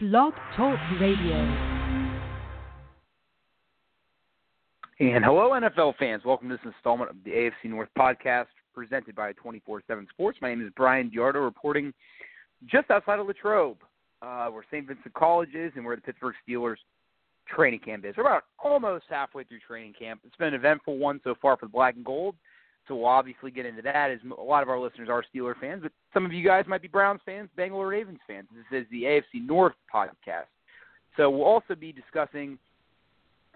Blog Talk Radio. And hello, NFL fans. Welcome to this installment of the AFC North podcast presented by 24 7 Sports. My name is Bryan DeArdo, reporting just outside of Latrobe, uh, where St. Vincent College is and where the Pittsburgh Steelers training camp is. We're about almost halfway through training camp. It's been an eventful one so far for the Black and Gold. So we'll obviously get into that as a lot of our listeners are Steeler fans, but some of you guys might be Browns fans, Bengals Ravens fans. This is the AFC North podcast. So we'll also be discussing,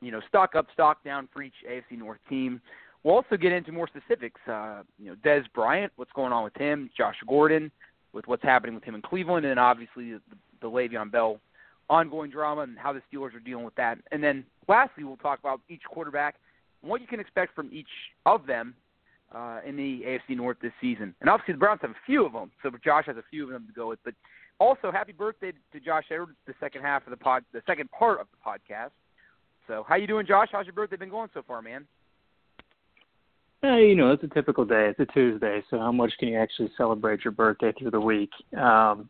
you know, stock up, stock down for each AFC North team. We'll also get into more specifics. Uh, you know, Dez Bryant, what's going on with him, Josh Gordon, with what's happening with him in Cleveland, and obviously the, the Le'Veon Bell ongoing drama and how the Steelers are dealing with that. And then lastly, we'll talk about each quarterback and what you can expect from each of them uh, in the AFC North this season. And obviously, the Browns have a few of them, so Josh has a few of them to go with. But also, happy birthday to Josh Edwards, the second half of the pod, the second part of the podcast. So, how you doing, Josh? How's your birthday been going so far, man? Uh, you know, it's a typical day. It's a Tuesday, so how much can you actually celebrate your birthday through the week? Um,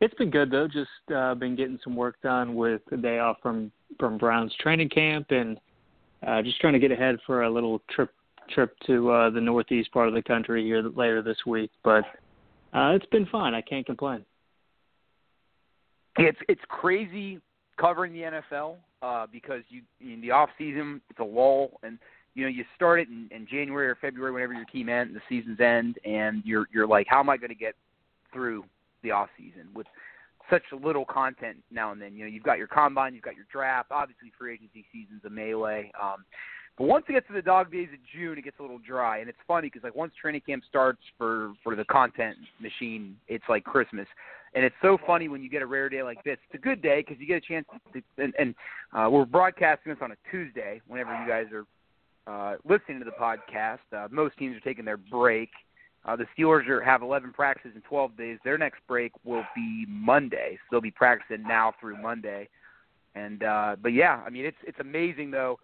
it's been good though. Just uh, been getting some work done with the day off from from Browns training camp, and uh, just trying to get ahead for a little trip trip to uh, the northeast part of the country here later this week. But uh, it's been fun. I can't complain. It's it's crazy covering the NFL uh, because you in the off season it's a lull and you know you start it in, in January or February whenever your team ends the season's end and you're you're like how am I going to get through the off season with such little content now and then you know you've got your combine you've got your draft obviously free agency season's a melee um, but once it gets to the dog days of June, it gets a little dry, and it's funny because like once training camp starts for for the content machine, it's like Christmas, and it's so funny when you get a rare day like this. It's a good day because you get a chance, to, and, and uh, we're broadcasting this on a Tuesday. Whenever you guys are uh, listening to the podcast, uh, most teams are taking their break. Uh, the Steelers are, have 11 practices in 12 days. Their next break will be Monday, so they'll be practicing now through Monday. And uh, but yeah, I mean it's it's amazing though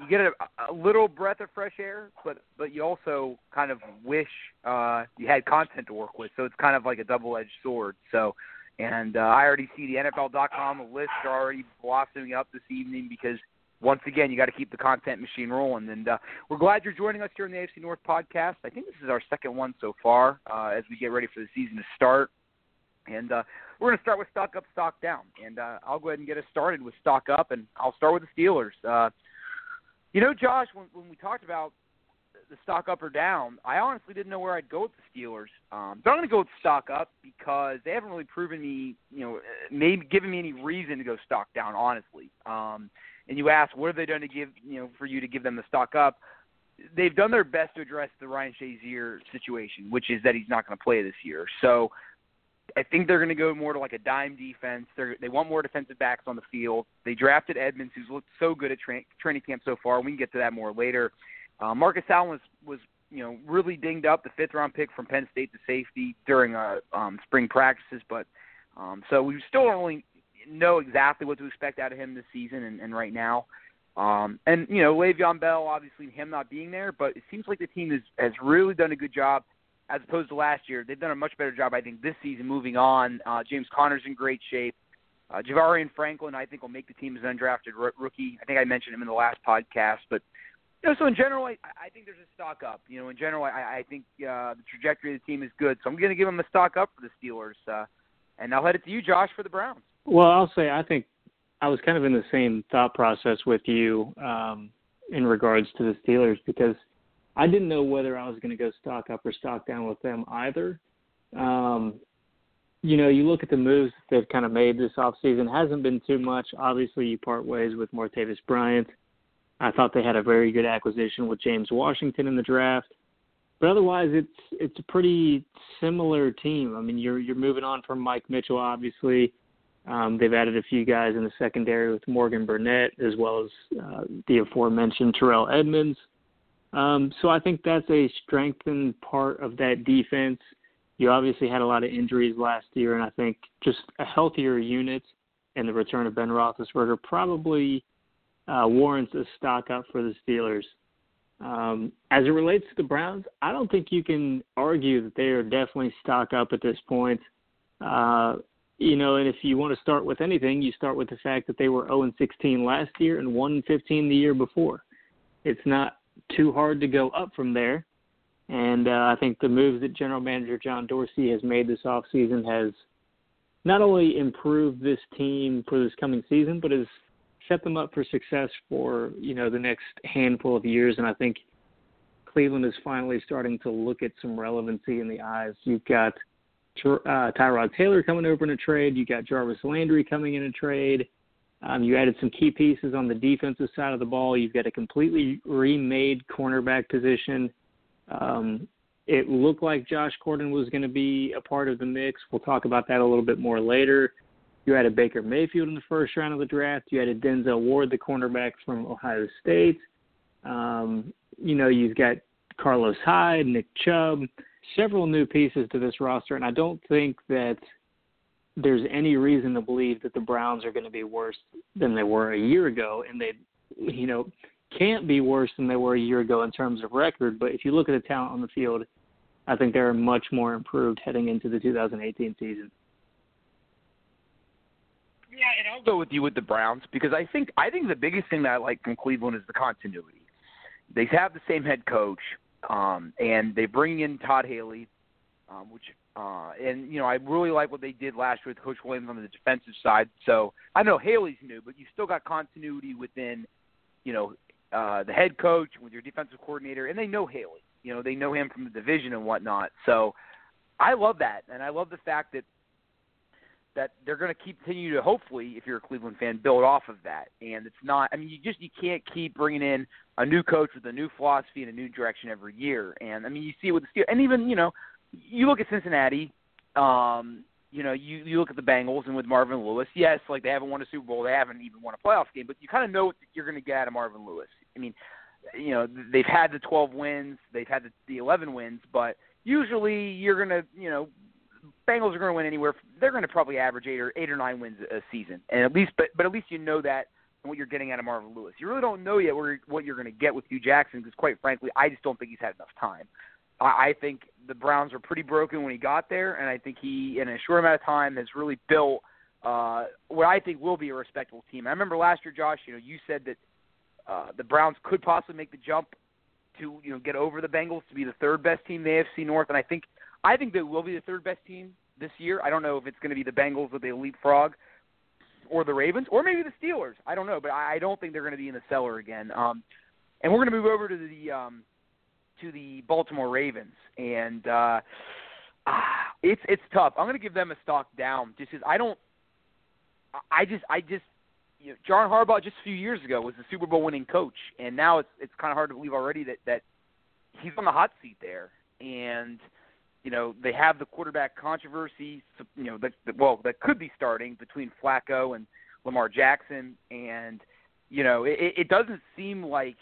you get a, a little breath of fresh air, but but you also kind of wish uh, you had content to work with. So it's kind of like a double-edged sword. So, and uh, I already see the NFL.com lists are already blossoming up this evening because once again you got to keep the content machine rolling. And uh, we're glad you're joining us here in the AFC North podcast. I think this is our second one so far uh, as we get ready for the season to start. And uh, we're going to start with stock up, stock down. And uh, I'll go ahead and get us started with stock up, and I'll start with the Steelers. You know, Josh, when, when we talked about the stock up or down, I honestly didn't know where I'd go with the Steelers. Um, but I'm going to go with stock up because they haven't really proven me, you know, maybe given me any reason to go stock down, honestly. Um, and you ask, what have they done to give, you know, for you to give them the stock up? They've done their best to address the Ryan Shazier situation, which is that he's not going to play this year. So I think they're going to go more to like a dime defense. They're, they want more defensive backs on the field. They drafted Edmunds, who's looked so good at tra- training camp so far. We can get to that more later. Uh, Marcus Allen was was you know really dinged up, the fifth round pick from Penn State to safety during uh, um, spring practices, but um, so we still don't really know exactly what to expect out of him this season and, and right now. Um, and you know Le'Veon Bell, obviously him not being there, but it seems like the team has has really done a good job as opposed to last year. They've done a much better job, I think, this season moving on. Uh, James Conner's in great shape. Uh, Jarvion Franklin, I think, will make the team as an undrafted r- rookie. I think I mentioned him in the last podcast, but you know, so in general, I, I think there's a stock up. You know, in general, I, I think uh, the trajectory of the team is good, so I'm going to give them a stock up for the Steelers. Uh, and I'll head it to you, Josh, for the Browns. Well, I'll say I think I was kind of in the same thought process with you um, in regards to the Steelers because I didn't know whether I was going to go stock up or stock down with them either. Um, you know, you look at the moves they've kind of made this offseason, hasn't been too much. Obviously, you part ways with Martavis Bryant. I thought they had a very good acquisition with James Washington in the draft. But otherwise, it's it's a pretty similar team. I mean, you're you're moving on from Mike Mitchell, obviously. Um, they've added a few guys in the secondary with Morgan Burnett, as well as uh, the aforementioned Terrell Edmunds. Um, so I think that's a strengthened part of that defense. You obviously had a lot of injuries last year, and I think just a healthier unit and the return of Ben Roethlisberger probably uh, warrants a stock up for the Steelers. Um, as it relates to the Browns, I don't think you can argue that they are definitely stock up at this point. Uh, you know, and if you want to start with anything, you start with the fact that they were 0 16 last year and 1 15 the year before. It's not too hard to go up from there. And uh, I think the moves that General Manager John Dorsey has made this offseason has not only improved this team for this coming season, but has set them up for success for you know the next handful of years. And I think Cleveland is finally starting to look at some relevancy in the eyes. You've got uh, Tyrod Taylor coming over in a trade. You've got Jarvis Landry coming in a trade. Um, you added some key pieces on the defensive side of the ball. You've got a completely remade cornerback position. Um, it looked like Josh Gordon was going to be a part of the mix. We'll talk about that a little bit more later. You added Baker Mayfield in the first round of the draft. You added Denzel Ward, the cornerback from Ohio State. Um, you know, you've got Carlos Hyde, Nick Chubb, several new pieces to this roster, and I don't think that there's any reason to believe that the Browns are going to be worse than they were a year ago, and they, you know, can't be worse than they were a year ago in terms of record. But if you look at the talent on the field, I think they're much more improved heading into the 2018 season. Yeah, and I'll go with you with the Browns because I think I think the biggest thing that I like from Cleveland is the continuity. They have the same head coach, um, and they bring in Todd Haley, um, which uh, and you know I really like what they did last year with Coach Williams on the defensive side. So I know Haley's new, but you still got continuity within, you know, uh, the head coach with your defensive coordinator, and they know Haley. You know, they know him from the division and whatnot. So I love that, and I love the fact that that they're going to continue to hopefully, if you're a Cleveland fan, build off of that. And it's not. I mean, you just you can't keep bringing in a new coach with a new philosophy and a new direction every year. And I mean, you see it with the Steelers, and even you know, you look at Cincinnati. Um, you know, you you look at the Bengals and with Marvin Lewis. Yes, like they haven't won a Super Bowl, they haven't even won a playoff game, but you kind of know what you're going to get out of Marvin Lewis. I mean, you know, they've had the 12 wins, they've had the, the 11 wins, but usually you're going to, you know, Bengals are going to win anywhere. They're going to probably average eight or eight or nine wins a season, and at least, but but at least you know that what you're getting out of Marvin Lewis. You really don't know yet where, what you're going to get with Hue Jackson because, quite frankly, I just don't think he's had enough time. I, I think the Browns were pretty broken when he got there, and I think he, in a short amount of time, has really built uh, what I think will be a respectable team. I remember last year, Josh. You know, you said that uh, the Browns could possibly make the jump to you know get over the Bengals to be the third best team in the AFC North, and I think I think they will be the third best team this year. I don't know if it's going to be the Bengals with the leapfrog or the Ravens or maybe the Steelers. I don't know, but I don't think they're going to be in the cellar again. Um, and we're going to move over to the um, to the Baltimore Ravens, and uh, it's it's tough. I'm going to give them a stock down just because I don't. I just I just you know, John Harbaugh just a few years ago was the Super Bowl winning coach, and now it's it's kind of hard to believe already that that he's on the hot seat there, and you know they have the quarterback controversy, you know that well that could be starting between Flacco and Lamar Jackson, and you know it, it doesn't seem like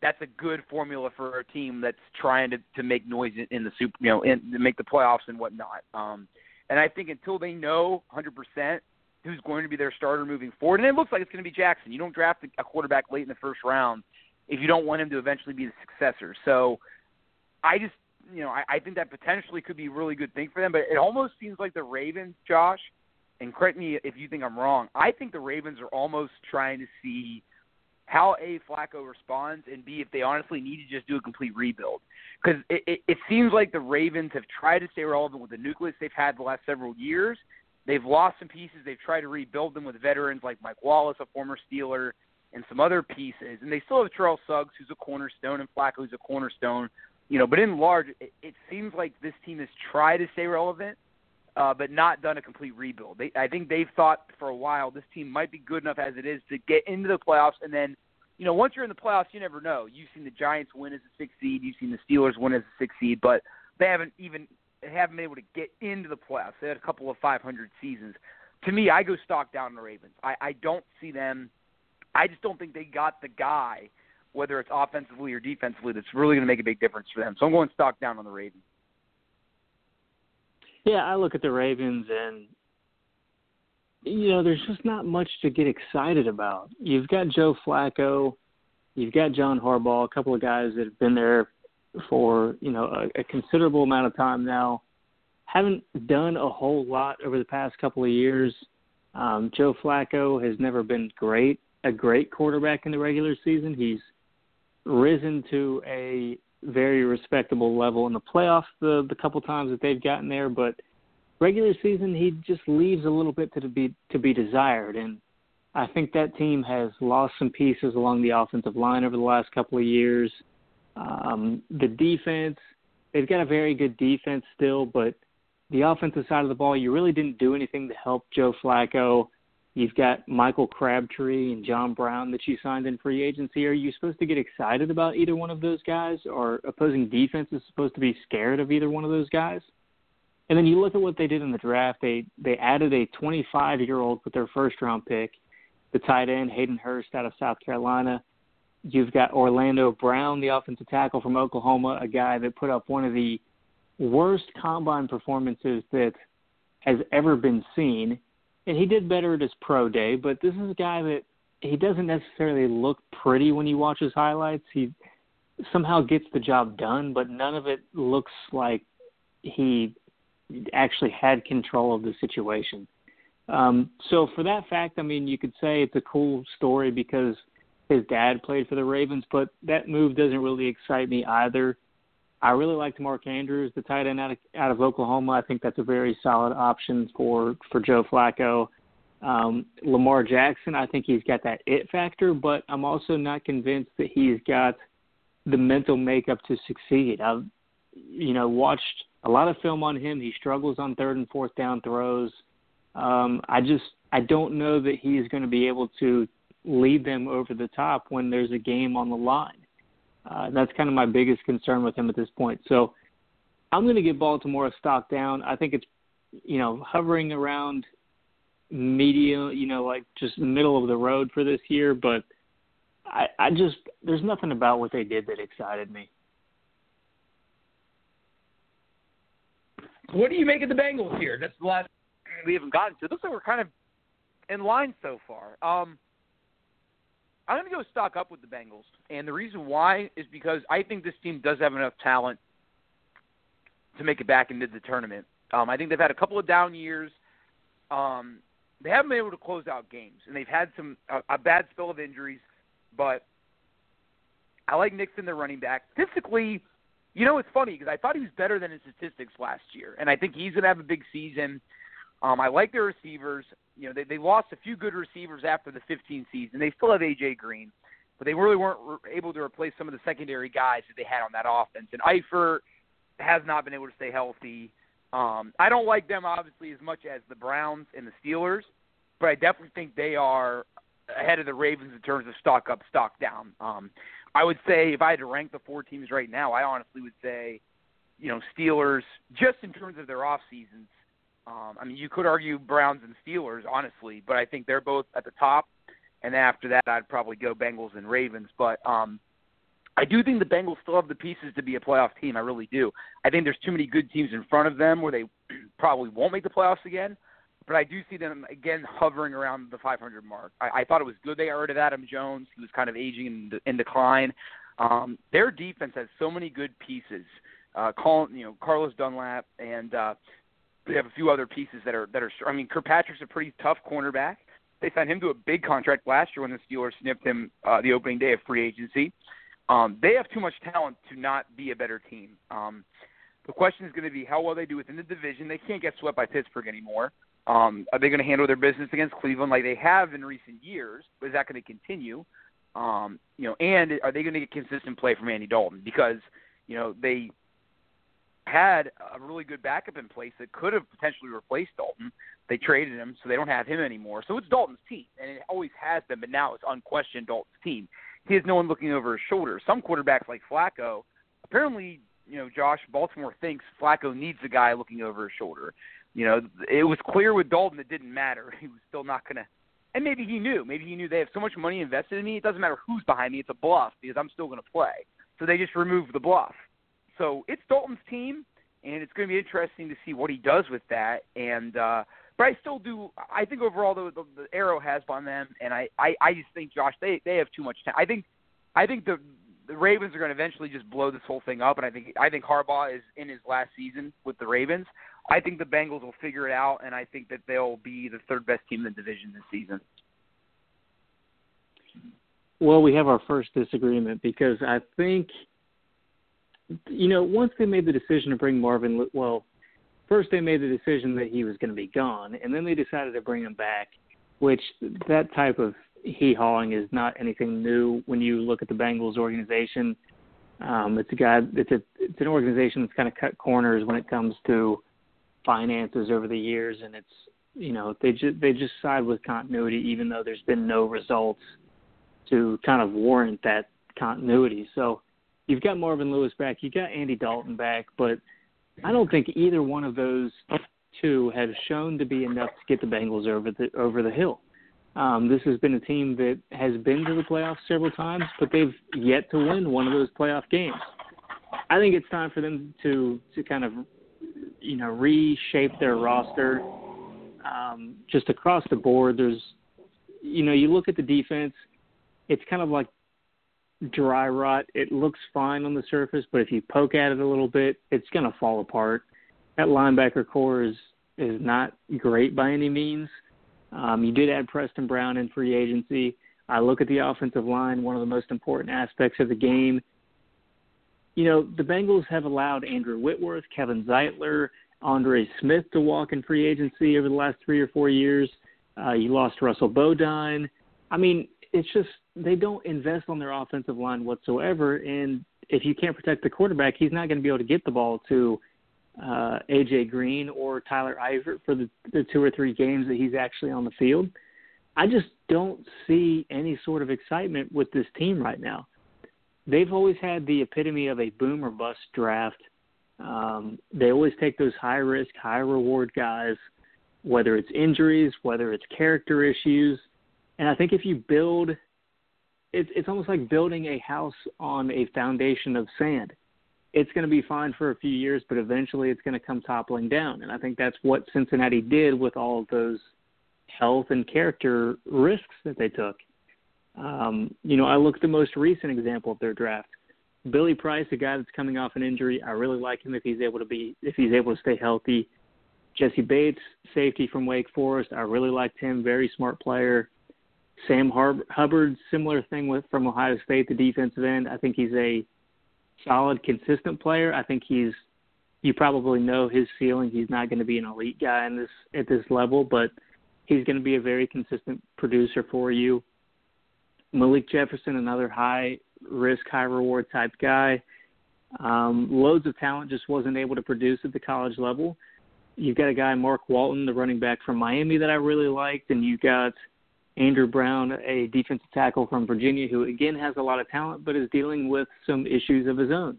that's a good formula for a team that's trying to to make noise in, the super, you know, in, to make the playoffs and whatnot. Um, and I think until they know 100% who's going to be their starter moving forward, and it looks like it's going to be Jackson. You don't draft a quarterback late in the first round if you don't want him to eventually be the successor. So I just, you know, I, I think that potentially could be a really good thing for them. But it almost seems like the Ravens, Josh, and correct me if you think I'm wrong. I think the Ravens are almost trying to see how a Flacco responds, and b if they honestly need to just do a complete rebuild. Because it, it, it seems like the Ravens have tried to stay relevant with the nucleus they've had the last several years. They've lost some pieces. They've tried to rebuild them with veterans like Mike Wallace, a former Steeler, and some other pieces. And they still have Terrell Suggs, who's a cornerstone, and Flacco, who's a cornerstone. You know, but in large, it, it seems like this team has tried to stay relevant uh, but not done a complete rebuild. They, I think they've thought for a while this team might be good enough as it is to get into the playoffs, and then, you know, once you're in the playoffs, you never know. You've seen the Giants win as a six seed, you've seen the Steelers win as a six seed, but they haven't even they haven't been able to get into the playoffs. They had a couple of 500 seasons. To me, I go stock down on the Ravens. I, I don't see them. I just don't think they got the guy, whether it's offensively or defensively, that's really going to make a big difference for them. So I'm going stock down on the Ravens. Yeah, I look at the Ravens and you know, there's just not much to get excited about. You've got Joe Flacco, you've got John Harbaugh, a couple of guys that have been there for, you know, a, a considerable amount of time now. haven't done a whole lot over the past couple of years. Um, Joe Flacco has never been great, a great quarterback in the regular season. He's risen to a very respectable level in the playoffs the the couple times that they've gotten there, but regular season he just leaves a little bit to be to be desired and I think that team has lost some pieces along the offensive line over the last couple of years. Um, the defense, they've got a very good defense still, but the offensive side of the ball, you really didn't do anything to help Joe Flacco. You've got Michael Crabtree and John Brown that you signed in free agency. Are you supposed to get excited about either one of those guys, or opposing defense is supposed to be scared of either one of those guys? And then you look at what they did in the draft. They they added a 25 year old with their first round pick, the tight end Hayden Hurst out of South Carolina. You've got Orlando Brown, the offensive tackle from Oklahoma, a guy that put up one of the worst combine performances that has ever been seen and he did better at his pro day. But this is a guy that he doesn't necessarily look pretty when you watch his highlights. He somehow gets the job done, but none of it looks like he actually had control of the situation. Um, so for that fact, I mean, you could say it's a cool story because his dad played for the Ravens, but that move doesn't really excite me either. I really liked Mark Andrews, the tight end out of, out of Oklahoma. I think that's a very solid option for for Joe Flacco. Um, Lamar Jackson, I think he's got that it factor, but I'm also not convinced that he's got the mental makeup to succeed. I've you know watched a lot of film on him. He struggles on third and fourth down throws. Um, I just I don't know that he's going to be able to lead them over the top when there's a game on the line. Uh, that's kind of my biggest concern with him at this point. So I'm going to give Baltimore a stock down. I think it's, you know, hovering around media, you know, like just middle of the road for this year. But I, I just, there's nothing about what they did that excited me. What do you make of the Bengals here? That's the last we haven't gotten to. It looks like we're kind of in line so far. Um, I'm going to go stock up with the Bengals, and the reason why is because I think this team does have enough talent to make it back into the tournament. Um, I think they've had a couple of down years. Um, they haven't been able to close out games, and they've had some a, a bad spell of injuries. But I like Nixon, the running back. Statistically, you know, it's funny because I thought he was better than his statistics last year, and I think he's going to have a big season. Um, I like their receivers. You know, they they lost a few good receivers after the 15 season. They still have AJ Green, but they really weren't re- able to replace some of the secondary guys that they had on that offense. And Eifert has not been able to stay healthy. Um, I don't like them obviously as much as the Browns and the Steelers, but I definitely think they are ahead of the Ravens in terms of stock up, stock down. Um, I would say if I had to rank the four teams right now, I honestly would say, you know, Steelers just in terms of their off seasons um, I mean, you could argue Browns and Steelers, honestly, but I think they're both at the top. And after that, I'd probably go Bengals and Ravens. But um, I do think the Bengals still have the pieces to be a playoff team. I really do. I think there's too many good teams in front of them where they probably won't make the playoffs again. But I do see them again hovering around the 500 mark. I, I thought it was good they of Adam Jones. He was kind of aging in, in decline. Um, their defense has so many good pieces. Uh, Colin, you know, Carlos Dunlap and uh, they have a few other pieces that are that are. I mean, Kirkpatrick's a pretty tough cornerback. They signed him to a big contract last year when the Steelers snipped him uh, the opening day of free agency. Um, they have too much talent to not be a better team. Um, the question is going to be how well they do within the division. They can't get swept by Pittsburgh anymore. Um, are they going to handle their business against Cleveland like they have in recent years? Is that going to continue? Um, you know, and are they going to get consistent play from Andy Dalton? Because you know they had a really good backup in place that could have potentially replaced Dalton. They traded him, so they don't have him anymore. So it's Dalton's team, and it always has been, but now it's unquestioned Dalton's team. He has no one looking over his shoulder. Some quarterbacks like Flacco, apparently, you know, Josh Baltimore thinks Flacco needs a guy looking over his shoulder. You know, it was clear with Dalton it didn't matter. He was still not going to. And maybe he knew. Maybe he knew they have so much money invested in me. It doesn't matter who's behind me. It's a bluff because I'm still going to play. So they just removed the bluff. So it's Dalton's team, and it's going to be interesting to see what he does with that. And uh, but I still do. I think overall the, the, the arrow has on them, and I, I I just think Josh they they have too much time. I think I think the the Ravens are going to eventually just blow this whole thing up, and I think I think Harbaugh is in his last season with the Ravens. I think the Bengals will figure it out, and I think that they'll be the third best team in the division this season. Well, we have our first disagreement because I think, you know, once they made the decision to bring Marvin, well, first they made the decision that he was going to be gone, and then they decided to bring him back, which that type of hee hawing is not anything new when you look at the Bengals organization. Um, it's a guy. It's a it's an organization that's kind of cut corners when it comes to finances over the years, and it's you know they just they just side with continuity, even though there's been no results to kind of warrant that continuity. So you've got Marvin Lewis back, you got Andy Dalton back, but I don't think either one of those two have shown to be enough to get the Bengals over the over the hill. Um, this has been a team that has been to the playoffs several times, but they've yet to win one of those playoff games. I think it's time for them to to kind of you know reshape their roster um, just across the board. There's you know you look at the defense, it's kind of like dry rot. It looks fine on the surface, but if you poke at it a little bit, it's going to fall apart. That linebacker corps is is not great by any means. Um, you did add Preston Brown in free agency. I look at the offensive line, one of the most important aspects of the game. You know, the Bengals have allowed Andrew Whitworth, Kevin Zeitler, Andre Smith to walk in free agency over the last three or four years. Uh, you lost Russell Bodine. I mean, it's just they don't invest on their offensive line whatsoever. And if you can't protect the quarterback, he's not going to be able to get the ball to uh, AJ Green or Tyler Eifert for the, the two or three games that he's actually on the field. I just don't see any sort of excitement with this team right now. They've always had the epitome of a boom or bust draft. Um, they always take those high risk, high reward guys, whether it's injuries, whether it's character issues. And I think if you build, it's it's almost like building a house on a foundation of sand. It's going to be fine for a few years, but eventually it's going to come toppling down. And I think that's what Cincinnati did with all of those health and character risks that they took. Um, you know, I look at the most recent example of their draft. Billy Price, a guy that's coming off an injury. I really like him if he's able to be if he's able to stay healthy. Jessie Bates, safety from Wake Forest. I really liked him. Very smart player. Sam Har- Hubbard, similar thing with from Ohio State, the defensive end. I think he's a solid, consistent player. I think he's you probably know his ceiling. He's not going to be an elite guy in this at this level, but he's going to be a very consistent producer for you. Malik Jefferson, another high risk, high reward type guy. Um, loads of talent, just wasn't able to produce at the college level. You've got a guy, Mark Walton, the running back from Miami, that I really liked, and you've got Andrew Brown, a defensive tackle from Virginia, who again has a lot of talent but is dealing with some issues of his own.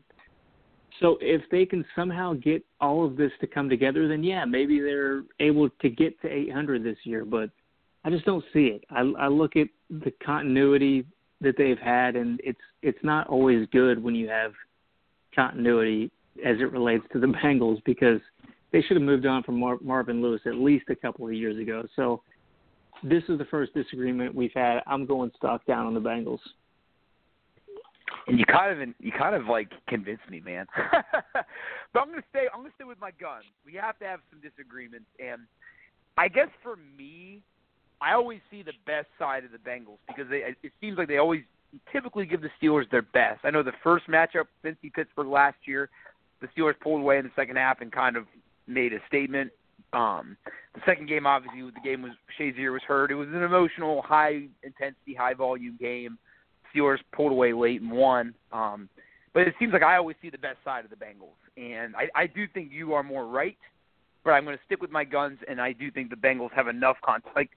So if they can somehow get all of this to come together, then yeah, maybe they're able to get to 800 this year. But I just don't see it. I, I look at the continuity that they've had, and it's it's not always good when you have continuity as it relates to the Bengals because they should have moved on from Mar- Marvin Lewis at least a couple of years ago. So this is the first disagreement we've had. I'm going stock down on the Bengals. And you kind of you kind of like convinced me, man. but I'm gonna stay I'm gonna stay with my gun. We have to have some disagreements, and I guess for me, I always see the best side of the Bengals because they it seems like they always typically give the Steelers their best. I know the first matchup, Cincy Pittsburgh last year, the Steelers pulled away in the second half and kind of made a statement. Um, the second game, obviously, the game was Shazier was hurt. It was an emotional, high intensity, high volume game. Steelers pulled away late and won. Um, but it seems like I always see the best side of the Bengals, and I, I do think you are more right. But I'm going to stick with my guns, and I do think the Bengals have enough con- like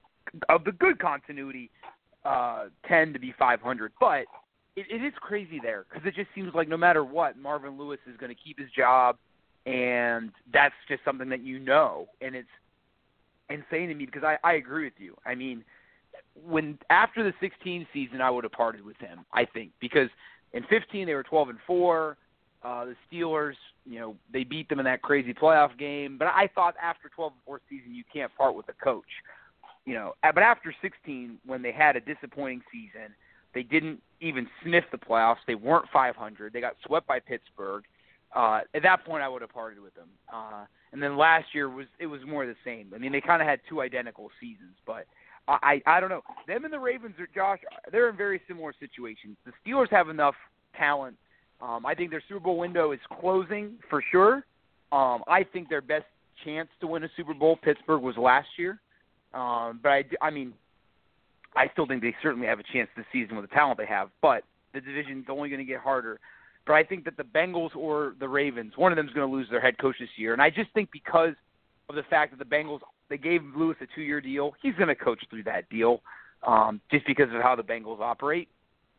of the good continuity, uh, 10 to be 500. But it, it is crazy there because it just seems like no matter what, Marvin Lewis is going to keep his job and that's just something that you know, and it's insane to me because I, I agree with you. I mean, when after the 16 season, I would have parted with him. I think because in 15 they were 12 and four. Uh, the Steelers, you know, they beat them in that crazy playoff game. But I thought after 12 and four season, you can't part with a coach. You know, but after 16, when they had a disappointing season, they didn't even sniff the playoffs. They weren't 500. They got swept by Pittsburgh uh, at that point I would have parted with them. Uh, and then last year was it was more the same. I mean, they kind of had two identical seasons, but I I don't know. Them and the Ravens are Josh. They're in very similar situations. The Steelers have enough talent. Um, I think their Super Bowl window is closing for sure. Um, I think their best chance to win a Super Bowl Pittsburgh was last year. Um, but I, I mean, I still think they certainly have a chance this season with the talent they have. But the division's only going to get harder. But I think that the Bengals or the Ravens, one of them is going to lose their head coach this year. And I just think because of the fact that the Bengals they gave Lewis a two-year deal, he's going to coach through that deal, um, just because of how the Bengals operate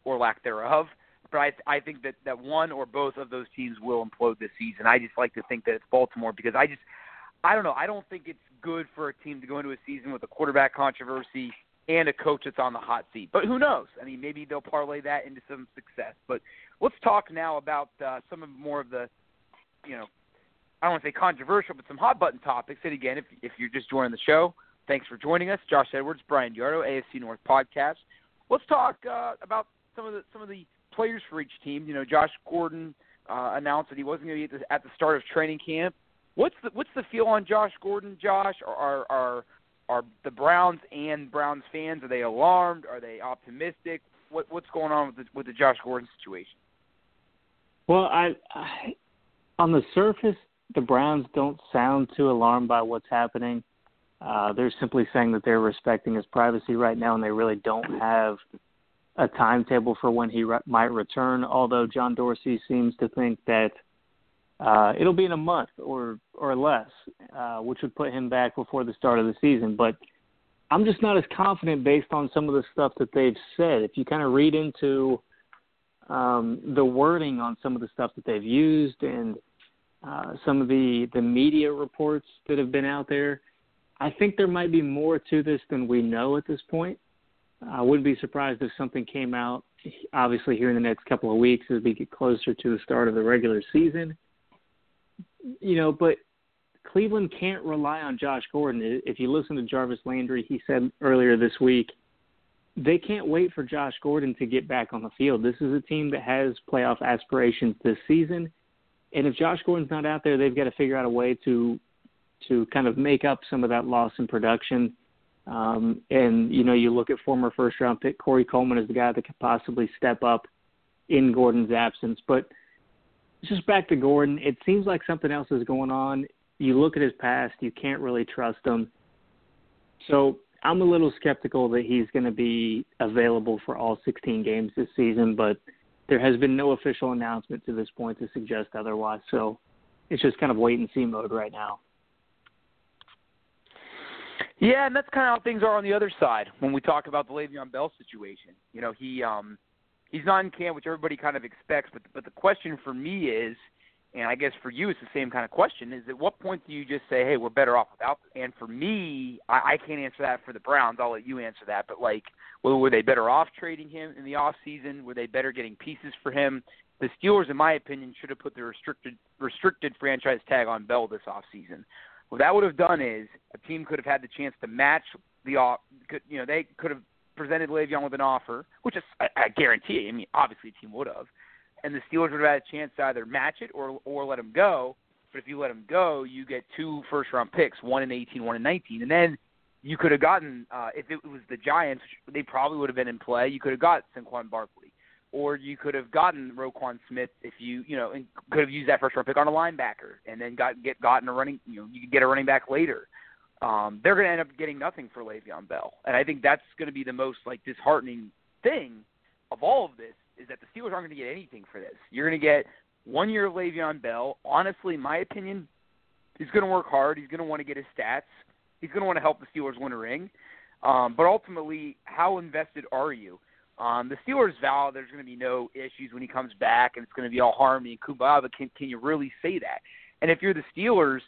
or lack thereof. But I, I think that that one or both of those teams will implode this season. I just like to think that it's Baltimore because I just I don't know. I don't think it's good for a team to go into a season with a quarterback controversy and a coach that's on the hot seat. But who knows? I mean, maybe they'll parlay that into some success. But let's talk now about uh, some of more of the, you know, I don't want to say controversial, but some hot button topics. And again, if if you're just joining the show, thanks for joining us. Josh Edwards, Bryan DeArdo, AFC North podcast. Let's talk uh, about some of the some of the players for each team. You know, Josh Gordon uh, announced that he wasn't going to be at the, at the start of training camp. What's the what's the feel on Josh Gordon, Josh? Are are are the Browns and Browns fans are they alarmed? Are they optimistic? What what's going on with the with the Josh Gordon situation? Well, I, I on the surface, the Browns don't sound too alarmed by what's happening. Uh, they're simply saying that they're respecting his privacy right now, and they really don't have a timetable for when he re- might return. Although John Dorsey seems to think that uh, it'll be in a month or or less, uh, which would put him back before the start of the season. But I'm just not as confident based on some of the stuff that they've said. If you kind of read into um, the wording on some of the stuff that they've used and uh, some of the the media reports that have been out there, I think there might be more to this than we know at this point. I wouldn't be surprised if something came out, obviously, here in the next couple of weeks as we get closer to the start of the regular season you know, but Cleveland can't rely on Josh Gordon. If you listen to Jarvis Landry, he said earlier this week, they can't wait for Josh Gordon to get back on the field. This is a team that has playoff aspirations this season. And if Josh Gordon's not out there, they've got to figure out a way to to kind of make up some of that loss in production. Um, and you know, you look at former first round pick Corey Coleman as the guy that could possibly step up in Gordon's absence. But just back to Gordon, it seems like something else is going on. You look at his past, you can't really trust him. So I'm a little skeptical that he's going to be available for all 16 games this season, but there has been no official announcement to this point to suggest otherwise. So it's just kind of wait and see mode right now. Yeah, and that's kind of how things are on the other side when we talk about the Le'Veon Bell situation. You know, he um he's not in camp, which everybody kind of expects. But but the question for me is, and I guess for you it's the same kind of question: is at what point do you just say, hey, we're better off without? Them? And for me, I, I can't answer that for the Browns. I'll let you answer that. But like, well, were they better off trading him in the off season? Were they better getting pieces for him? The Steelers, in my opinion, should have put the restricted restricted franchise tag on Bell this off season. What that would have done is a team could have had the chance to match the off. Could, you know, they could have presented Le'Veon with an offer, which is I, guarantee. I mean, obviously, a team would have, and the Steelers would have had a chance to either match it or or let him go. But if you let him go, you get two first round picks, one in 18, one in 19, and then you could have gotten uh, if it was the Giants, they probably would have been in play. You could have got Saquon Barkley, or you could have gotten Roquan Smith if you you know and could have used that first round pick on a linebacker, and then got get gotten a running you know you could get a running back later um, they're going to end up getting nothing for Le'Veon Bell, and I think that's going to be the most like disheartening thing of all of this is that the Steelers aren't going to get anything for this. You're going to get one year of Le'Veon Bell. Honestly, my opinion, he's going to work hard. He's going to want to get his stats. He's going to want to help the Steelers win a ring. Um, but ultimately, how invested are you? Um, the Steelers vow there's going to be no issues when he comes back, and it's going to be all harmony and kumbaya. But can can you really say that? And if you're the Steelers,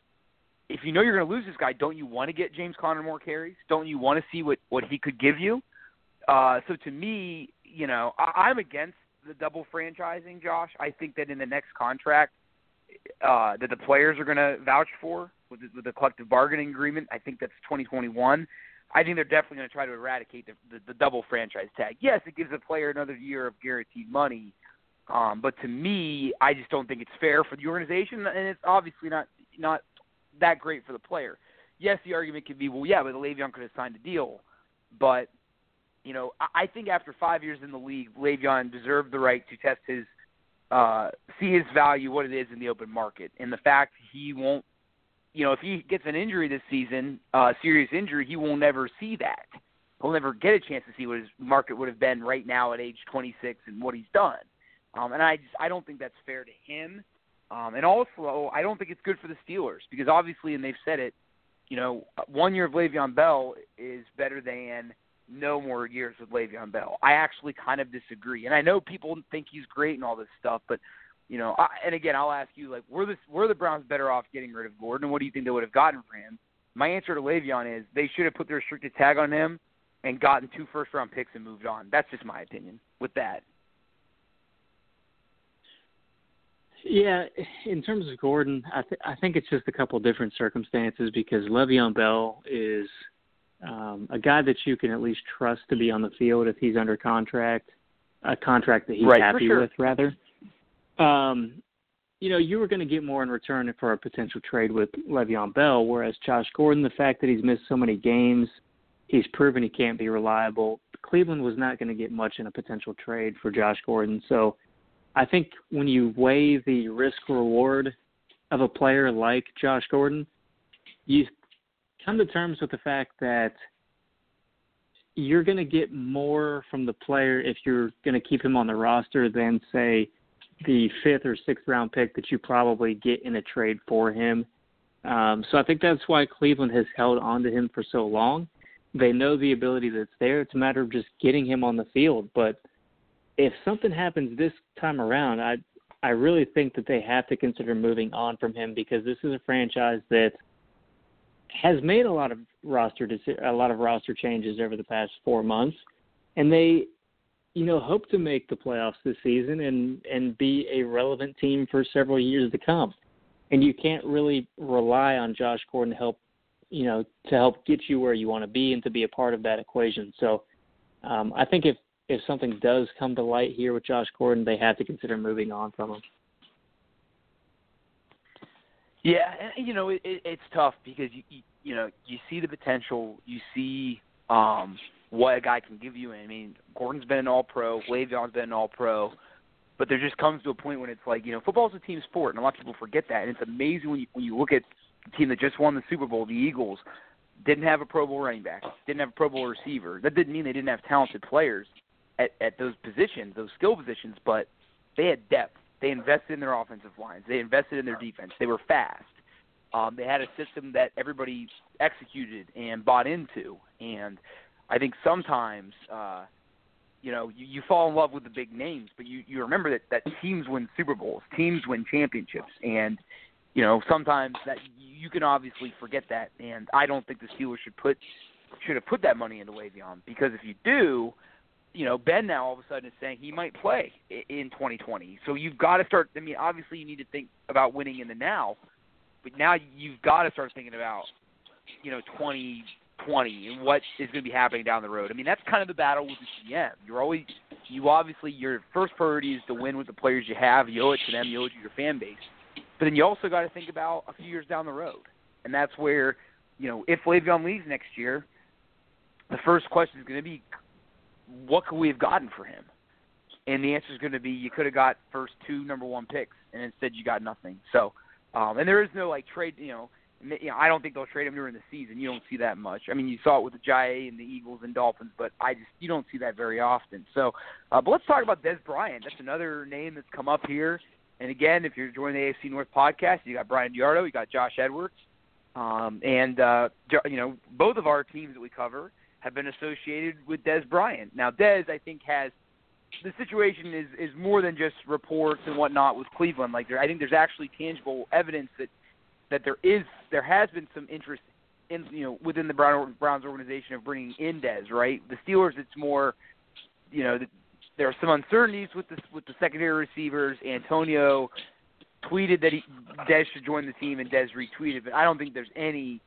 if you know you're going to lose this guy, don't you want to get James Conner more carries? Don't you want to see what what he could give you? Uh, so to me, you know, I, I'm against the double franchising, Josh. I think that in the next contract uh, that the players are going to vouch for with the, with the collective bargaining agreement, I think that's 2021. I think they're definitely going to try to eradicate the, the, the double franchise tag. Yes, it gives the player another year of guaranteed money, Um, but to me, I just don't think it's fair for the organization, and it's obviously not not that great for the player. Yes, the argument could be, well, yeah, but Le'Veon could have signed a deal, but you know, I think after five years in the league, Le'Veon deserved the right to test his, uh, see his value, what it is in the open market, and the fact he won't, you know, if he gets an injury this season, uh, serious injury, he will never see that. He'll never get a chance to see what his market would have been right now at age 26 and what he's done. Um, and I just I don't think that's fair to him. Um, and also, I don't think it's good for the Steelers because obviously, and they've said it, you know, one year of Le'Veon Bell is better than no more years with Le'Veon Bell. I actually kind of disagree, and I know people think he's great and all this stuff, but you know, I, and again, I'll ask you, like, were the were the Browns better off getting rid of Gordon? What do you think they would have gotten for him? My answer to Le'Veon is they should have put the restricted tag on him and gotten two first round picks and moved on. That's just my opinion with that. Yeah, in terms of Gordon, I, th- I think it's just a couple different circumstances because Le'Veon Bell is um, a guy that you can at least trust to be on the field if he's under contract, a contract that he's right, happy sure. with, rather. Um, you know, you were going to get more in return for a potential trade with Le'Veon Bell, whereas Josh Gordon, the fact that he's missed so many games, he's proven he can't be reliable. Cleveland was not going to get much in a potential trade for Josh Gordon. So I think when you weigh the risk reward of a player like Josh Gordon, you come to terms with the fact that you're going to get more from the player if you're going to keep him on the roster than say the fifth or sixth round pick that you probably get in a trade for him. Um, so I think that's why Cleveland has held on to him for so long. They know the ability that's there. It's a matter of just getting him on the field. But if something happens this time around, I I really think that they have to consider moving on from him because this is a franchise that has made a lot of roster a lot of roster changes over the past four months, and they, you know, hope to make the playoffs this season and and be a relevant team for several years to come. And you can't really rely on Josh Gordon to help, you know, to help get you where you want to be and to be a part of that equation. So, um, I think if if something does come to light here with Josh Gordon, they have to consider moving on from him. Yeah, and you know it, it, it's tough because you, you you know you see the potential, you see um, what a guy can give you. I mean, Gordon's been an All-Pro, Le'Veon's been an All-Pro, but there just comes to a point when it's like you know football's a team sport, and a lot of people forget that. And it's amazing when you when you look at the team that just won the Super Bowl, the Eagles, didn't have a Pro Bowl running back, didn't have a Pro Bowl receiver. That didn't mean they didn't have talented players at at those positions, those skill positions, but they had depth they invested in their offensive lines. They invested in their defense. They were fast. Um, they had a system that everybody executed and bought into. And I think sometimes, uh, you know, you, you fall in love with the big names, but you, you remember that, that teams win Super Bowls, teams win championships. And, you know, sometimes that you can obviously forget that. And I don't think the Steelers should put should have put that money into Le'Veon because if you do, you know, Ben now all of a sudden is saying he might play in 2020. So you've got to start. I mean, obviously you need to think about winning in the now, but now you've got to start thinking about, you know, 2020 and what is going to be happening down the road. I mean, that's kind of the battle with the GM. You're always, you obviously your first priority is to win with the players you have. You owe it to them. You owe it to your fan base. But then you also got to think about a few years down the road, and that's where, you know, if Le'Veon leaves next year, the first question is going to be what could we have gotten for him? And the answer is going to be you could have got first two number one picks, and instead you got nothing. So, um, and there is no like trade. You know, you know, I don't think they'll trade him during the season. You don't see that much. I mean, you saw it with the Jai and the Eagles and Dolphins, but I just you don't see that very often. So, uh, but let's talk about Dez Bryant. That's another name that's come up here. And again, if you're joining the AFC North podcast, you got Bryan DeArdo, you got Josh Edwards, um, and uh, you know both of our teams that we cover have been associated with Dez Bryant. Now, Dez, I think, has the situation is is more than just reports and whatnot with Cleveland. Like, there, I think there's actually tangible evidence that that there is there has been some interest in you know within the Brown, Browns organization of bringing in Dez. Right, the Steelers, it's more, you know, there are some uncertainties with the with the secondary receivers. Antonio tweeted that he Dez should join the team, and Dez retweeted, but I don't think there's any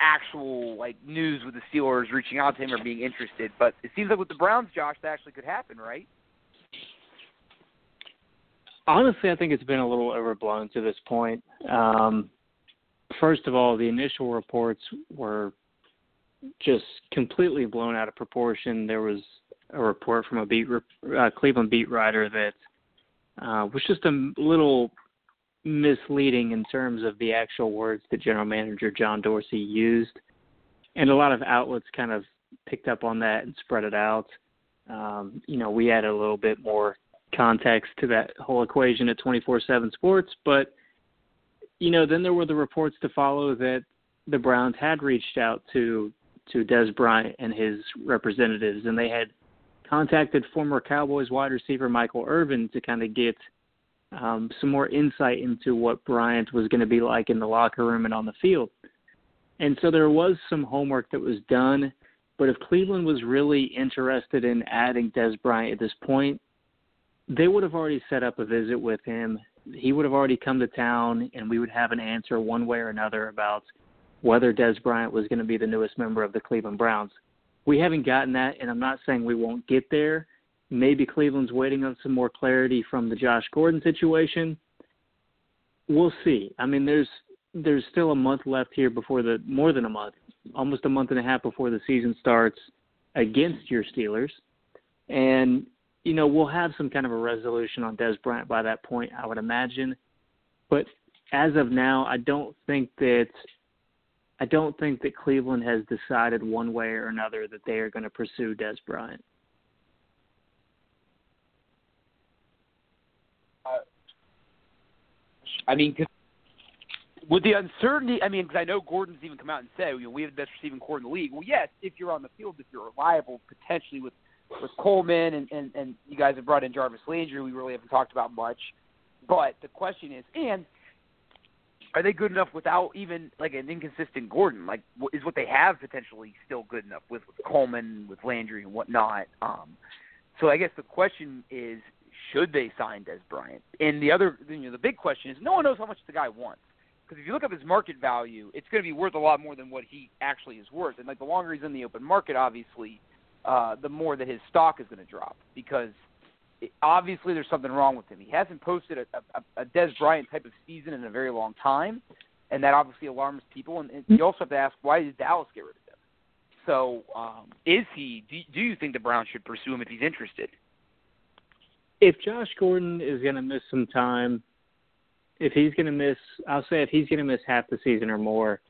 actual like news with the Steelers reaching out to him or being interested. But it seems like with the Browns, Josh, that actually could happen, right? Honestly, I think it's been a little overblown to this point. Um, first of all, the initial reports were just completely blown out of proportion. There was a report from a beat uh, Cleveland beat writer that uh, was just a little misleading in terms of the actual words that general manager John Dorsey used, and a lot of outlets kind of picked up on that and spread it out. Um, you know, we added a little bit more context to that whole equation at 24/7 Sports, but you know, then there were the reports to follow that the Browns had reached out to to Dez Bryant and his representatives, and they had contacted former Cowboys wide receiver Michael Irvin to kind of get um, some more insight into what Bryant was going to be like in the locker room and on the field. And so there was some homework that was done, but if Cleveland was really interested in adding Dez Bryant at this point, they would have already set up a visit with him. He would have already come to town, and we would have an answer one way or another about whether Dez Bryant was going to be the newest member of the Cleveland Browns. We haven't gotten that, and I'm not saying we won't get there. Maybe Cleveland's waiting on some more clarity from the Josh Gordon situation. We'll see. I mean, there's there's still a month left here before the more than a month, almost a month and a half before the season starts against your Steelers, and you know, we'll have some kind of a resolution on Dez Bryant by that point, I would imagine. But as of now, I don't think that I don't think that Cleveland has decided one way or another that they are going to pursue Dez Bryant. I mean, cause with the uncertainty, I mean, because I know Gordon's even come out and said, you know, we have the best receiving corps in the league. Well, yes, if you're on the field, if you're reliable, potentially with with Coleman and, and, and you guys have brought in Jarvis Landry, we really haven't talked about much. But the question is, and are they good enough without even like an inconsistent Gordon? Like, is what they have potentially still good enough with, with Coleman, with Landry, and whatnot? Um, so I guess the question is, should they sign Dez Bryant? And the other, you know, the big question is, no one knows how much the guy wants. Because if you look up his market value, it's going to be worth a lot more than what he actually is worth. And like the longer he's in the open market, obviously, uh, the more that his stock is going to drop because it, obviously there's something wrong with him. He hasn't posted a, a, a Dez Bryant type of season in a very long time, and that obviously alarms people. And, and you also have to ask why did Dallas get rid of him? So um, is he? Do, do you think the Browns should pursue him if he's interested? If Josh Gordon is going to miss some time, if he's going to miss, I'll say if he's going to miss half the season or more,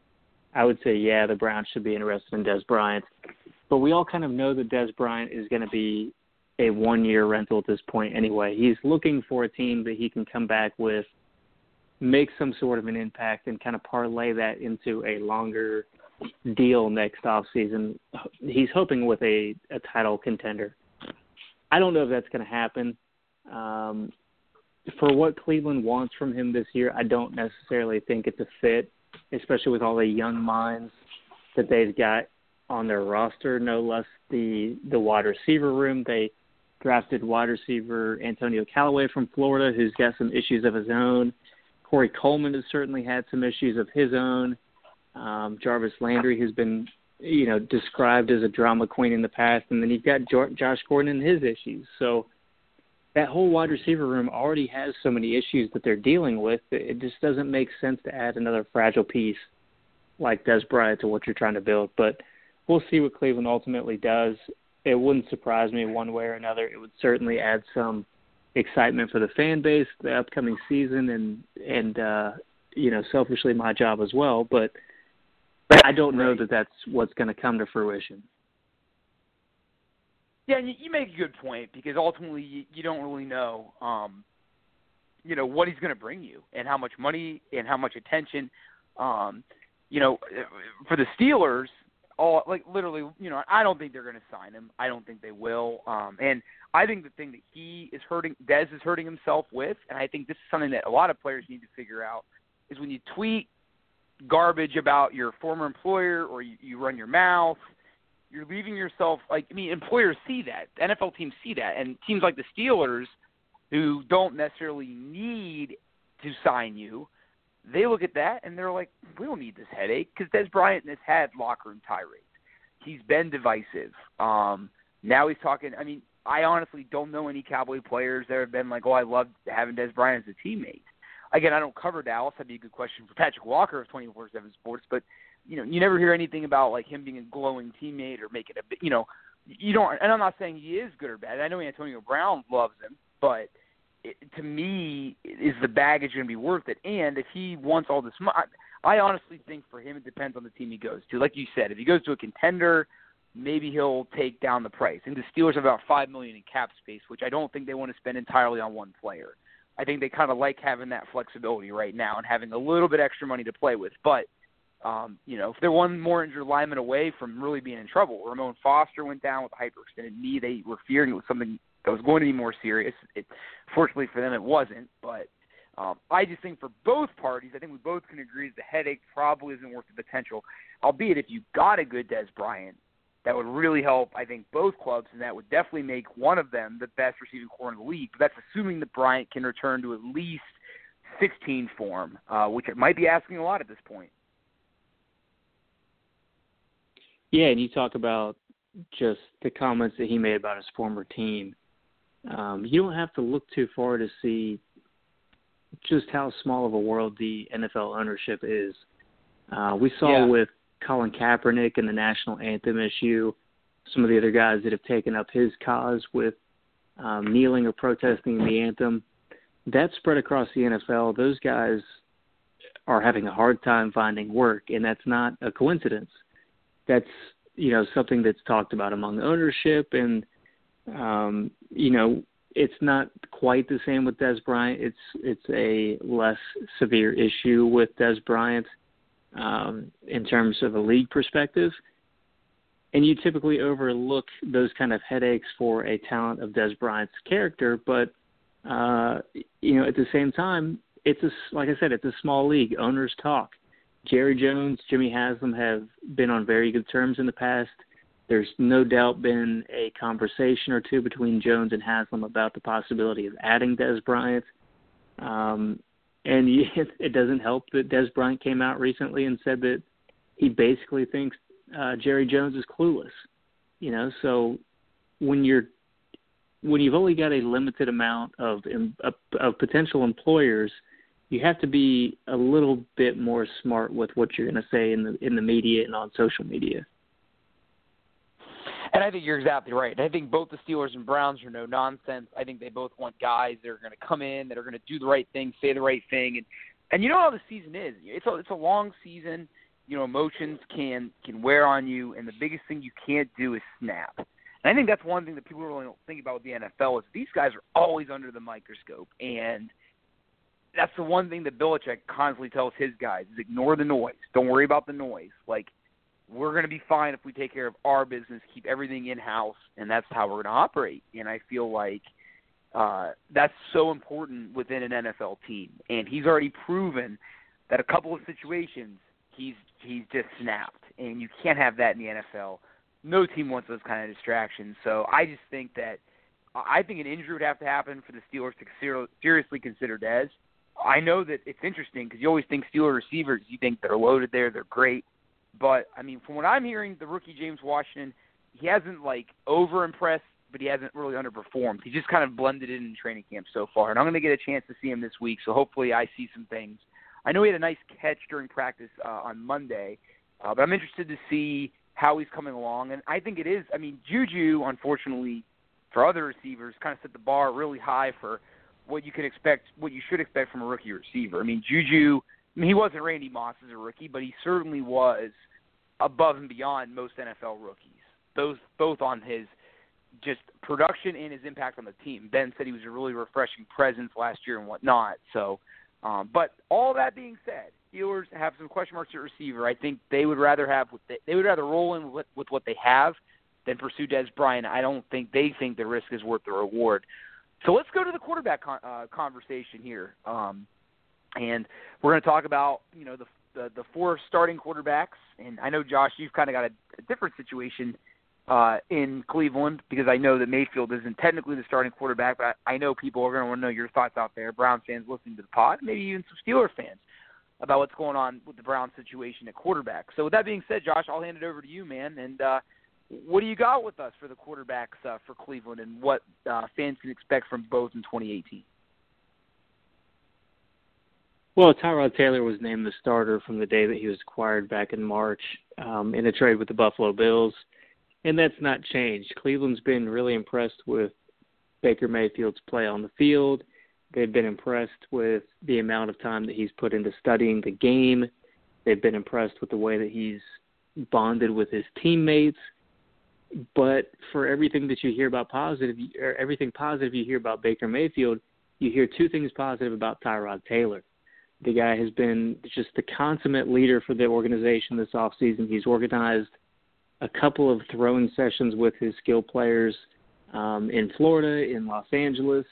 I would say yeah, the Browns should be interested in Dez Bryant. But we all kind of know that Dez Bryant is going to be a one year rental at this point anyway. He's looking for a team that he can come back with, make some sort of an impact, and kind of parlay that into a longer deal next off season. He's hoping with a, a title contender. I don't know if that's going to happen. Um, for what Cleveland wants from him this year, I don't necessarily think it's a fit, especially with all the young minds that they've got on their roster, no less the the wide receiver room. They drafted wide receiver Antonio Callaway from Florida, who's got some issues of his own. Corey Coleman has certainly had some issues of his own. Um, Jarvis Landry, who's been you know described as a drama queen in the past, and then you've got Josh Gordon and his issues. So that whole wide receiver room already has so many issues that they're dealing with. It just doesn't make sense to add another fragile piece like Dez Bryant to what you're trying to build. But we'll see what Cleveland ultimately does. It wouldn't surprise me one way or another. It would certainly add some excitement for the fan base, the upcoming season, and and uh, you know, selfishly my job as well. But I don't know that that's what's going to come to fruition. Yeah, and you make a good point because ultimately you, you don't really know, um, you know, what he's going to bring you and how much money and how much attention. Um, you know, for the Steelers, all like literally, you know, I don't think they're going to sign him. I don't think they will. Um, and I think the thing that he is hurting, Dez is hurting himself with, and I think this is something that a lot of players need to figure out, is when you tweet garbage about your former employer or you, you run your mouth, you're leaving yourself like I mean, employers see that, NFL teams see that, and teams like the Steelers, who don't necessarily need to sign you, they look at that and they're like, we don't need this headache because Dez Bryant has had locker room tirades. He's been divisive. Um, now he's talking. I mean, I honestly don't know any Cowboy players that have been like, oh, I love having Dez Bryant as a teammate. Again, I don't cover Dallas. That'd be a good question for Patrick Walker of 24/7 Sports. But you know, you never hear anything about like him being a glowing teammate or making a, you know, you don't. And I'm not saying he is good or bad. I know Antonio Brown loves him, but it, to me, is the baggage going to be worth it? And if he wants all this money, I honestly think for him it depends on the team he goes to. Like you said, if he goes to a contender, maybe he'll take down the price. And the Steelers have about five million in cap space, which I don't think they want to spend entirely on one player. I think they kind of like having that flexibility right now and having a little bit extra money to play with. But um, you know, if they're one more injured lineman away from really being in trouble, Ramon Foster went down with a hyperextended knee. They were fearing it was something that was going to be more serious. It, fortunately for them, it wasn't. But um, I just think for both parties, I think we both can agree that the headache probably isn't worth the potential. Albeit, if you got a good Dez Bryant, that would really help. I think both clubs, and that would definitely make one of them the best receiving corps in the league. But that's assuming that Bryant can return to at least 16 form, uh, which it might be asking a lot at this point. Yeah, and you talk about just the comments that he made about his former team um, you don't have to look too far to see just how small of a world the NFL ownership is. Uh, we saw yeah. with Colin Kaepernick and the national anthem issue, some of the other guys that have taken up his cause with um, kneeling or protesting the anthem. That spread across the NFL. Those guys are having a hard time finding work, and that's not a coincidence. That's you know something that's talked about among ownership and um, you know, it's not quite the same with Dez Bryant. It's it's a less severe issue with Dez Bryant um, in terms of a league perspective. And you typically overlook those kind of headaches for a talent of Dez Bryant's character, but uh, you know, at the same time, it's a like I said, it's a small league. Owners talk. Jerry Jones, Jimmy Haslam have been on very good terms in the past. There's no doubt been a conversation or two between Jones and Haslam about the possibility of adding Dez Bryant. Um, and it doesn't help that Dez Bryant came out recently and said that he basically thinks uh, Jerry Jones is clueless. You know, so when you're when you've only got a limited amount of of, of potential employers, you have to be a little bit more smart with what you're going to say in the in the media and on social media. And I think you're exactly right. I think both the Steelers and Browns are no nonsense. I think they both want guys that are going to come in, that are going to do the right thing, say the right thing, and and you know how the season is. It's a it's a long season. You know, emotions can can wear on you, and the biggest thing you can't do is snap. And I think that's one thing that people really don't think about with the NFL is these guys are always under the microscope, and that's the one thing that Belichick constantly tells his guys is ignore the noise. Don't worry about the noise. Like we're going to be fine if we take care of our business, keep everything in house, and that's how we're going to operate. And I feel like uh, that's so important within an NFL team. And he's already proven that a couple of situations he's he's just snapped, and you can't have that in the NFL. No team wants those kind of distractions. So I just think that I think an injury would have to happen for the Steelers to seriously consider Dez. I know that it's interesting because you always think Steeler receivers, you think they're loaded there, they're great. But I mean, from what I'm hearing, the rookie James Washington, he hasn't like over impressed, but he hasn't really underperformed. He just kind of blended in in training camp so far, and I'm going to get a chance to see him this week. So hopefully, I see some things. I know he had a nice catch during practice uh, on Monday, uh, but I'm interested to see how he's coming along. And I think it is. I mean, Juju, unfortunately, for other receivers, kind of set the bar really high for what you can expect, what you should expect from a rookie receiver. I mean, Juju I mean, he wasn't Randy Moss as a rookie, but he certainly was above and beyond most NFL rookies. Those both on his just production and his impact on the team. Ben said he was a really refreshing presence last year and whatnot. So, um, but all that being said, Steelers have some question marks at receiver. I think they would rather have what they, they would rather roll in with, with what they have than pursue Dez Bryant. I don't think they think the risk is worth the reward. So let's go to the quarterback con- uh, conversation here. Um, and we're going to talk about you know the, the the four starting quarterbacks. And I know Josh, you've kind of got a, a different situation uh, in Cleveland because I know that Mayfield isn't technically the starting quarterback, but I, I know people are going to want to know your thoughts out there, Brown fans listening to the pod, maybe even some Steelers fans about what's going on with the Brown situation at quarterback. So with that being said, Josh, I'll hand it over to you, man, and uh, what do you got with us for the quarterbacks uh, for Cleveland and what uh, fans can expect from both in 2018? Well, Tyrod Taylor was named the starter from the day that he was acquired back in March um, in a trade with the Buffalo Bills, and that's not changed. Cleveland's been really impressed with Baker Mayfield's play on the field. They've been impressed with the amount of time that he's put into studying the game. They've been impressed with the way that he's bonded with his teammates. But for everything that you hear about positive, or everything positive you hear about Baker Mayfield, you hear two things positive about Tyrod Taylor. The guy has been just the consummate leader for the organization this offseason. He's organized a couple of throwing sessions with his skill players um, in Florida, in Los Angeles.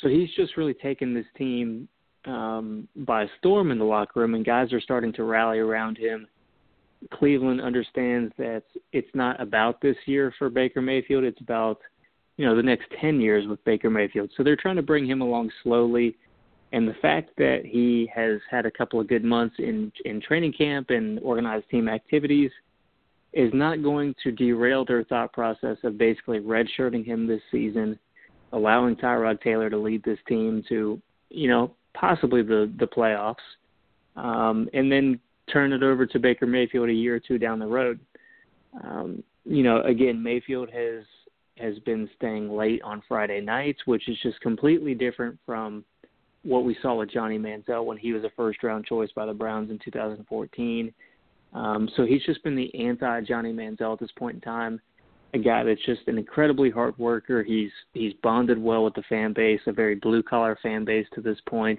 So he's just really taken this team um, by storm in the locker room, and guys are starting to rally around him. Cleveland understands that it's not about this year for Baker Mayfield; it's about you know the next ten years with Baker Mayfield. So they're trying to bring him along slowly. And the fact that he has had a couple of good months in in training camp and organized team activities is not going to derail their thought process of basically redshirting him this season, allowing Tyrod Taylor to lead this team to, you know, possibly the the playoffs, um, and then turn it over to Baker Mayfield a year or two down the road. Um, you know, again, Mayfield has has been staying late on Friday nights, which is just completely different from what we saw with Johnny Manziel when he was a first round choice by the Browns in 2014. Um, so he's just been the anti Johnny Manziel at this point in time. A guy that's just an incredibly hard worker. He's he's bonded well with the fan base, a very blue collar fan base to this point.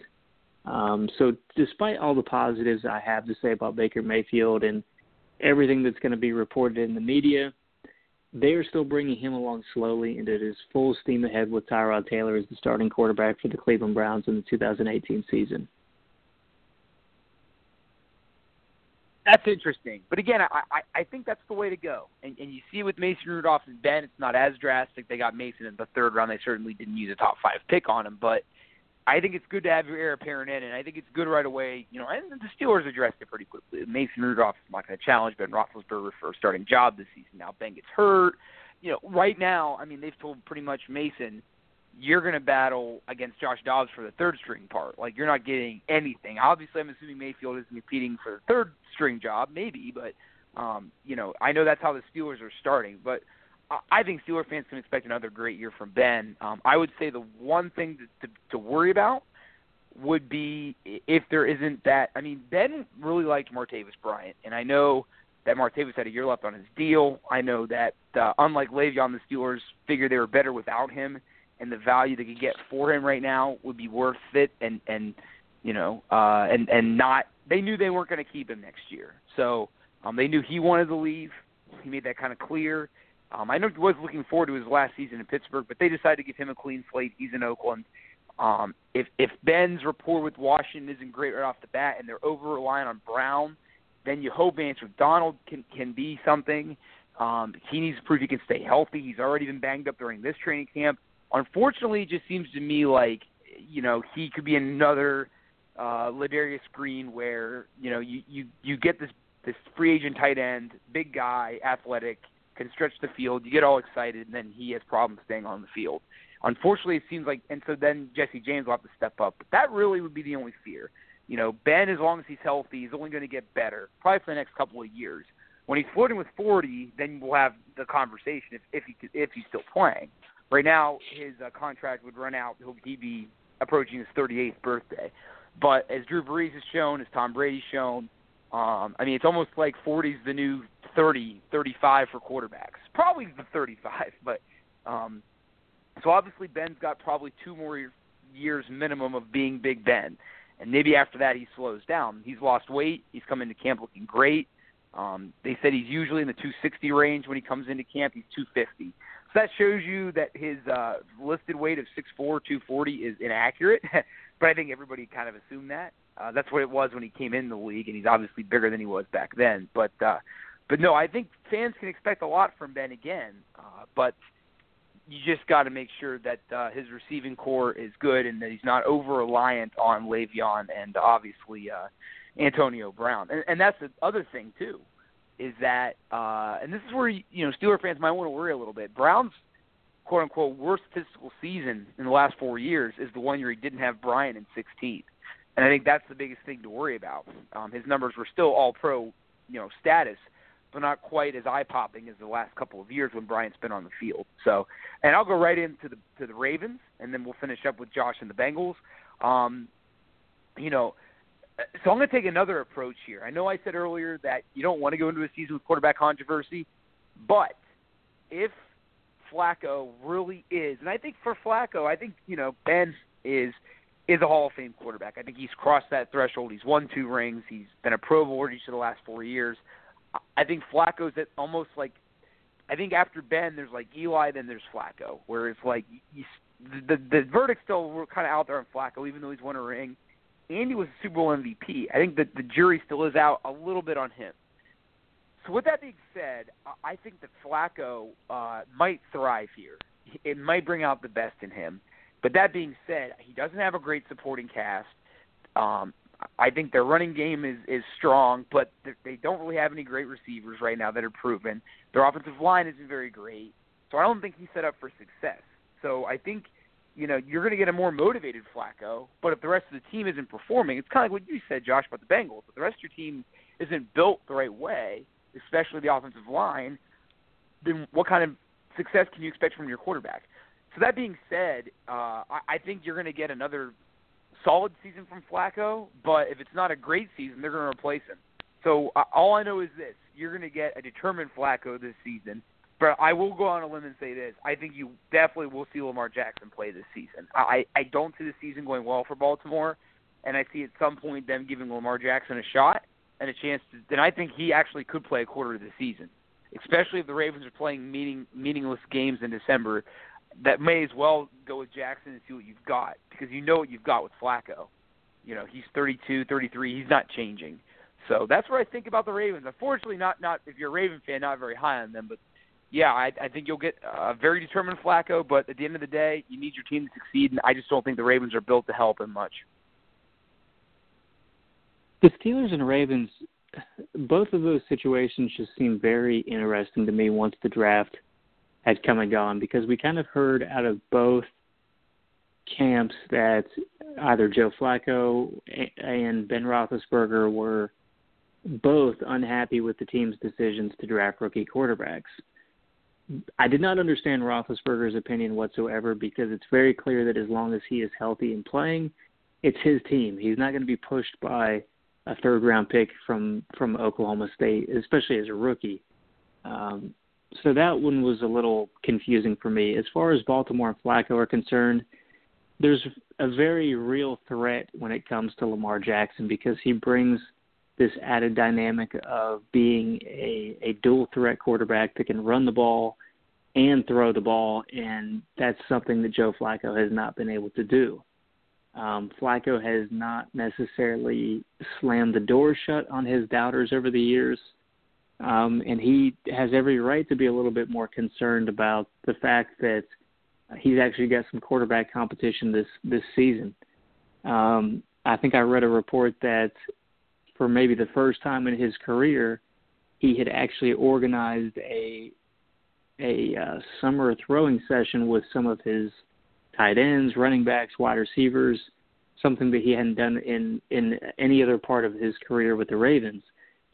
Um, so despite all the positives I have to say about Baker Mayfield and everything that's going to be reported in the media, they are still bringing him along slowly, and it is full steam ahead with Tyrod Taylor as the starting quarterback for the Cleveland Browns in the 2018 season. That's interesting, but again, I, I I think that's the way to go. And and you see with Mason Rudolph and Ben, it's not as drastic. They got Mason in the third round. They certainly didn't use a top five pick on him, but I think it's good to have your heir apparent in, and I think it's good right away. You know, and the Steelers addressed it pretty quickly. Mason Rudolph is not going to challenge Ben Roethlisberger for a starting job this season. Now Ben gets hurt. You know, right now, I mean, they've told pretty much Mason, you're going to battle against Josh Dobbs for the third string part. Like you're not getting anything. Obviously, I'm assuming Mayfield isn't competing for the third string job, maybe, but um, you know, I know that's how the Steelers are starting, but I think Steeler fans can expect another great year from Ben. Um, I would say the one thing to, to, to worry about would be if there isn't that. I mean, Ben really liked Martavis Bryant, and I know that Martavis had a year left on his deal. I know that uh, unlike Le'Veon, the Steelers figured they were better without him, and the value they could get for him right now would be worth it. And and you know, uh, and and not they knew they weren't going to keep him next year, so um, they knew he wanted to leave. He made that kind of clear um, I know he was looking forward to his last season in Pittsburgh, but they decided to give him a clean slate. He's in Oakland. Um, if if Ben's rapport with Washington isn't great right off the bat, and they're over reliant on Brown, then you hope Vance McDonald can can be something. Um, he needs to prove he can stay healthy. He's already been banged up during this training camp. Unfortunately, it just seems to me like you know he could be another uh, Ladarius Green, where you know you you you get this this free agent tight end, big guy, athletic can stretch the field. You get all excited, and then he has problems staying on the field. Unfortunately, it seems like, and so then Jesse James will have to step up. But that really would be the only fear. You know, Ben, as long as he's healthy, he's only going to get better, probably for the next couple of years. When he's flirting with 40, then we'll have the conversation if if he if he's still playing. Right now, his uh, contract would run out. He'll he'd be approaching his 38th birthday. But as Drew Brees has shown, as Tom Brady's shown, um, I mean, it's almost like 40 is the new 30, 35 for quarterbacks. Probably the 35, but um, so obviously Ben's got probably two more years minimum of being Big Ben, and maybe after that he slows down. He's lost weight. He's come into camp looking great. Um, they said he's usually in the 260 range when he comes into camp. He's 250. So that shows you that his uh, listed weight of 6'4", 240 is inaccurate. but I think everybody kind of assumed that. Uh, that's what it was when he came in the league, and he's obviously bigger than he was back then. But uh, but no, I think fans can expect a lot from Ben again. Uh, but you just got to make sure that uh, his receiving corps is good and that he's not over reliant on Le'Veon and obviously uh, Antonio Brown. And, and that's the other thing too. is that, uh, and this is where you know Steeler fans might want to worry a little bit. Brown's quote unquote worst statistical season in the last four years is the one year he didn't have Bryant in 16th, and I think that's the biggest thing to worry about. Um, his numbers were still All Pro, you know, status, but not quite as eye popping as the last couple of years when Bryant's been on the field. So, and I'll go right into the to the Ravens, and then we'll finish up with Josh and the Bengals. Um, you know, so I'm going to take another approach here. I know I said earlier that you don't want to go into a season with quarterback controversy, but if Flacco really is, and I think for Flacco, I think you know Ben is is a Hall of Fame quarterback. I think he's crossed that threshold. He's won two rings. He's been a Pro Bowl each of the last four years. I think Flacco's at almost like I think after Ben, there's like Eli, then there's Flacco, where it's like you, the the verdict's still kind of out there on Flacco, even though he's won a ring. Andy was a Super Bowl MVP. I think that the jury still is out a little bit on him. So with that being said, I think that Flacco uh, might thrive here. It might bring out the best in him. But that being said, he doesn't have a great supporting cast. Um, I think their running game is is strong, but they don't really have any great receivers right now that are proven. Their offensive line isn't very great, so I don't think he's set up for success. So I think you know, you're going to get a more motivated Flacco. But if the rest of the team isn't performing, it's kind of like what you said, Josh, about the Bengals. If the rest of your team isn't built the right way, especially the offensive line, then what kind of success can you expect from your quarterback? So that being said, uh, I, I think you're going to get another solid season from Flacco. But if it's not a great season, they're going to replace him. So uh, all I know is this: you're going to get a determined Flacco this season but I will go on a limb and say this: I think you definitely will see Lamar Jackson play this season. I I don't see the season going well for Baltimore, and I see at some point them giving Lamar Jackson a shot and a chance to. Then I think he actually could play a quarter of the season, especially if the Ravens are playing meaning meaningless games in December. That may as well go with Jackson and see what you've got because you know what you've got with Flacco. You know he's 32, 33. He's not changing. So that's what I think about the Ravens. Unfortunately, not not if you're a Raven fan, not very high on them, but yeah, I, I think you'll get a very determined Flacco, but at the end of the day, you need your team to succeed, and I just don't think the Ravens are built to help him much. The Steelers and Ravens, both of those situations just seem very interesting to me once the draft had come and gone because we kind of heard out of both camps that either Joe Flacco and Ben Roethlisberger were both unhappy with the team's decisions to draft rookie quarterbacks. I did not understand Roethlisberger's opinion whatsoever because it's very clear that as long as he is healthy and playing, it's his team. He's not going to be pushed by a third round pick from from Oklahoma State, especially as a rookie. Um, so that one was a little confusing for me. As far as Baltimore and Flacco are concerned, there's a very real threat when it comes to Lamar Jackson because he brings this added dynamic of being a, a dual threat quarterback that can run the ball and throw the ball, and that's something that Joe Flacco has not been able to do. Um, Flacco has not necessarily slammed the door shut on his doubters over the years, um, and he has every right to be a little bit more concerned about the fact that he's actually got some quarterback competition this this season. Um, I think I read a report that for maybe the first time in his career, he had actually organized a a uh, summer throwing session with some of his tight ends, running backs, wide receivers, something that he hadn't done in in any other part of his career with the Ravens.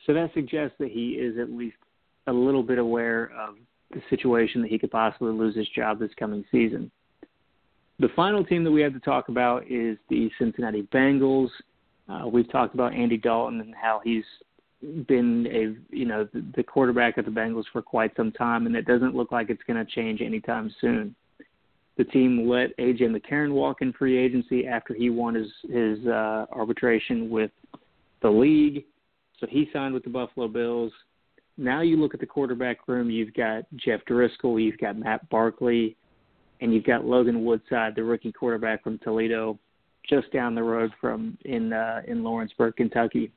So that suggests that he is at least a little bit aware of the situation that he could possibly lose his job this coming season. The final team that we have to talk about is the Cincinnati Bengals. Uh, we've talked about Andy Dalton and how he's been a you know the, the quarterback of the Bengals for quite some time, and it doesn't look like it's going to change anytime soon. The team let AJ McCarron walk in free agency after he won his his uh, arbitration with the league, so he signed with the Buffalo Bills. Now you look at the quarterback room. You've got Jeff Driskel, you've got Matt Barkley, and you've got Logan Woodside, the rookie quarterback from Toledo just down the road from in uh, in Lawrenceburg, Kentucky.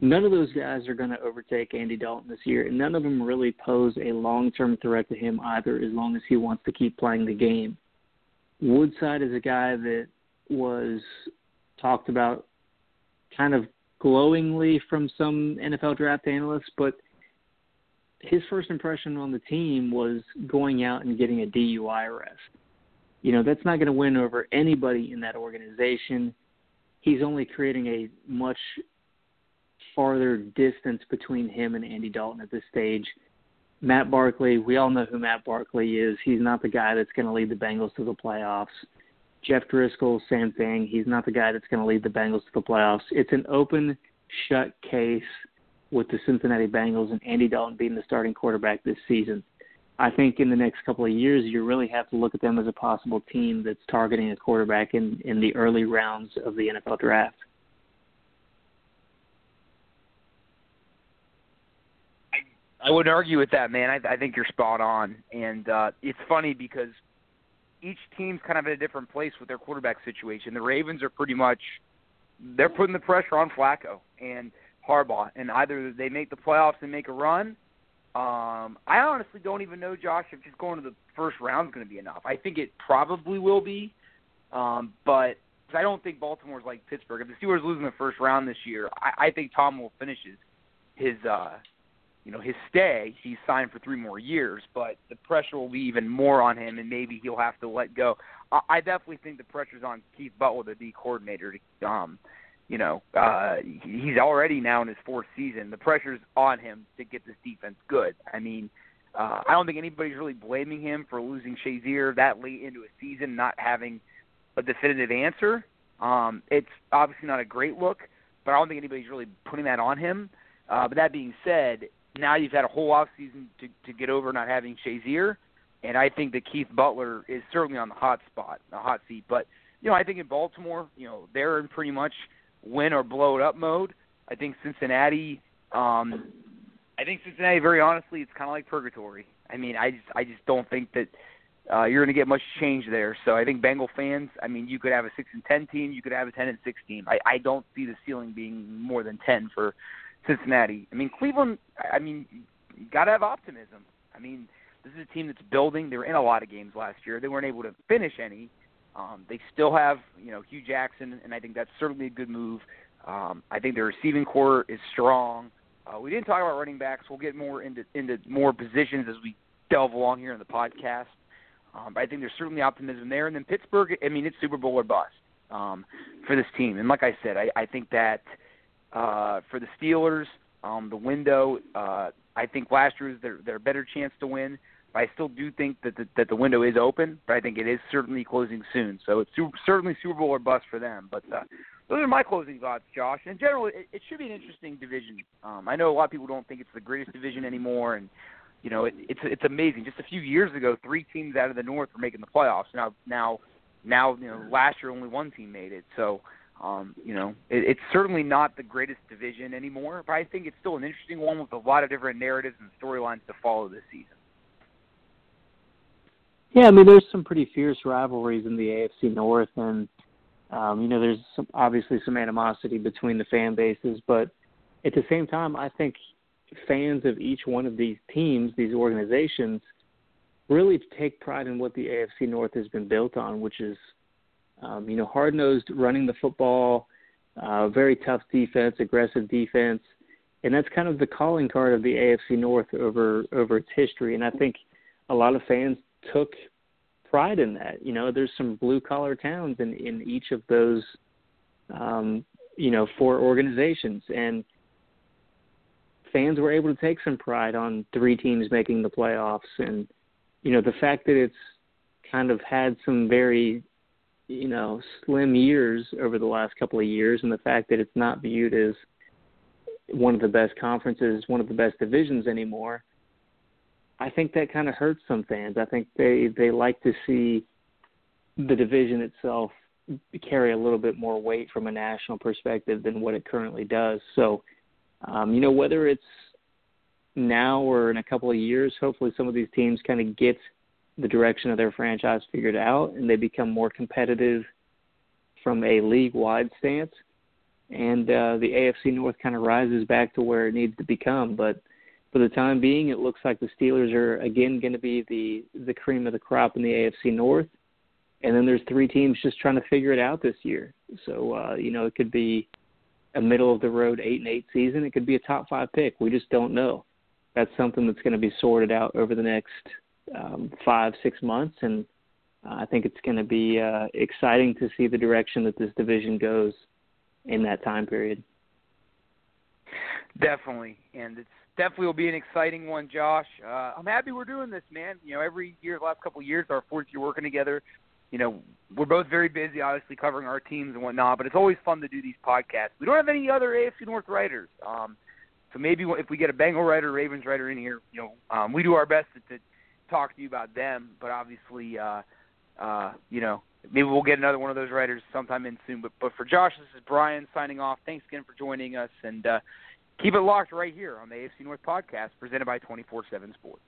None of those guys are going to overtake Andy Dalton this year, and none of them really pose a long-term threat to him either, as long as he wants to keep playing the game. Woodside is a guy that was talked about kind of glowingly from some NFL draft analysts, but his first impression on the team was going out and getting a DUI arrest. You know, that's not going to win over anybody in that organization. He's only creating a much farther distance between him and Andy Dalton at this stage. Matt Barkley, we all know who Matt Barkley is. He's not the guy that's going to lead the Bengals to the playoffs. Jeff Driskel, same thing. He's not the guy that's going to lead the Bengals to the playoffs. It's an open, shut case with the Cincinnati Bengals and Andy Dalton being the starting quarterback this season. I think in the next couple of years, you really have to look at them as a possible team that's targeting a quarterback in, in the early rounds of the NFL draft. I wouldn't argue with that, man. I, I think you're spot on, and uh, it's funny because each team's kind of in a different place with their quarterback situation. The Ravens are pretty much they're putting the pressure on Flacco and Harbaugh, and either they make the playoffs and make a run. Um, I honestly don't even know, Josh, if just going to the first round is going to be enough. I think it probably will be, um, but I don't think Baltimore's like Pittsburgh. If the Steelers lose in the first round this year, I, I think Tom will finish his his uh, you know his stay. He's signed for three more years, but the pressure will be even more on him, and maybe he'll have to let go. I, I definitely think the pressure's on Keith Butler, the D coordinator. To, um, you know, uh, he's already now in his fourth season. The pressure's on him to get this defense good. I mean, uh, I don't think anybody's really blaming him for losing Shazier that late into a season, not having a definitive answer. Um, it's obviously not a great look, but I don't think anybody's really putting that on him. Uh, but that being said, now you've had a whole off season to to get over not having Shazier, and I think that Keith Butler is certainly on the hot spot, the hot seat. But you know, I think in Baltimore, you know, they're in pretty much win or blow it up mode. I think Cincinnati, um, I think Cincinnati, very honestly, it's kind of like purgatory. I mean, I just I just don't think that uh, you're going to get much change there. So I think Bengal fans, I mean, you could have a six and ten team, you could have a ten and six team. I, I don't see the ceiling being more than ten for Cincinnati. I mean, Cleveland. I mean, you got to have optimism. I mean, this is a team that's building. They were in a lot of games last year. They weren't able to finish any. Um, they still have, you know, Hue Jackson, and I think that's certainly a good move. Um, I think their receiving corps is strong. Uh, we didn't talk about running backs. We'll get more into into more positions as we delve along here in the podcast. Um, but I think there's certainly optimism there. And then Pittsburgh, I mean, it's Super Bowl or bust um, for this team. And like I said, I, I think that uh, for the Steelers, um, the window, uh, I think last year was their, their better chance to win. But I still do think that the, that the window is open, but I think it is certainly closing soon. So it's super, certainly Super Bowl or bust for them. But uh, those are my closing thoughts, Josh. In general, it, it should be an interesting division. Um, I know a lot of people don't think it's the greatest division anymore, and you know it, it's it's amazing. Just a few years ago, three teams out of the North were making the playoffs. Now now now you know last year only one team made it. So um, you know, it, it's certainly not the greatest division anymore, but I think it's still an interesting one with a lot of different narratives and storylines to follow this season. Yeah, I mean, there's some pretty fierce rivalries in the AFC North, and um, you know, there's some, obviously some animosity between the fan bases, but at the same time, I think fans of each one of these teams, these organizations, really take pride in what the AFC North has been built on, which is um, you know, hard nosed running the football, uh, very tough defense, aggressive defense, and that's kind of the calling card of the AFC North over over its history. And I think a lot of fans took pride in that. You know, there's some blue collar towns in in each of those, um, you know, four organizations, and fans were able to take some pride on three teams making the playoffs, and you know, the fact that it's kind of had some very you know slim years over the last couple of years, and the fact that it's not viewed as one of the best conferences, one of the best divisions anymore, I think that kind of hurts some fans. I think they they like to see the division itself carry a little bit more weight from a national perspective than what it currently does. So, um, you know, whether it's now or in a couple of years, hopefully some of these teams kind of get the direction of their franchise figured out and they become more competitive from a league wide stance and uh, the AFC North kind of rises back to where it needs to become but for the time being it looks like the Steelers are again going to be the the cream of the crop in the AFC North and then there's three teams just trying to figure it out this year so uh you know it could be a middle of the road eight and eight season. It could be a top five pick. We just don't know. That's something that's going to be sorted out over the next um, five six months, and uh, I think it's going to be uh, exciting to see the direction that this division goes in that time period. Definitely, and it's definitely will be an exciting one, Josh. Uh, I'm happy we're doing this, man. You know, every year, the last couple of years, our fourth year working together. You know, we're both very busy, obviously covering our teams and whatnot. But it's always fun to do these podcasts. We don't have any other AFC North writers, um, so maybe if we get a Bengal writer, Ravens writer in here, you know, um, we do our best to, to talk to you about them. But obviously, uh, uh, you know, maybe we'll get another one of those writers sometime in soon. But but for Josh, this is Bryan signing off. Thanks again for joining us, and uh, keep it locked right here on the AFC North podcast presented by 24/7 Sports.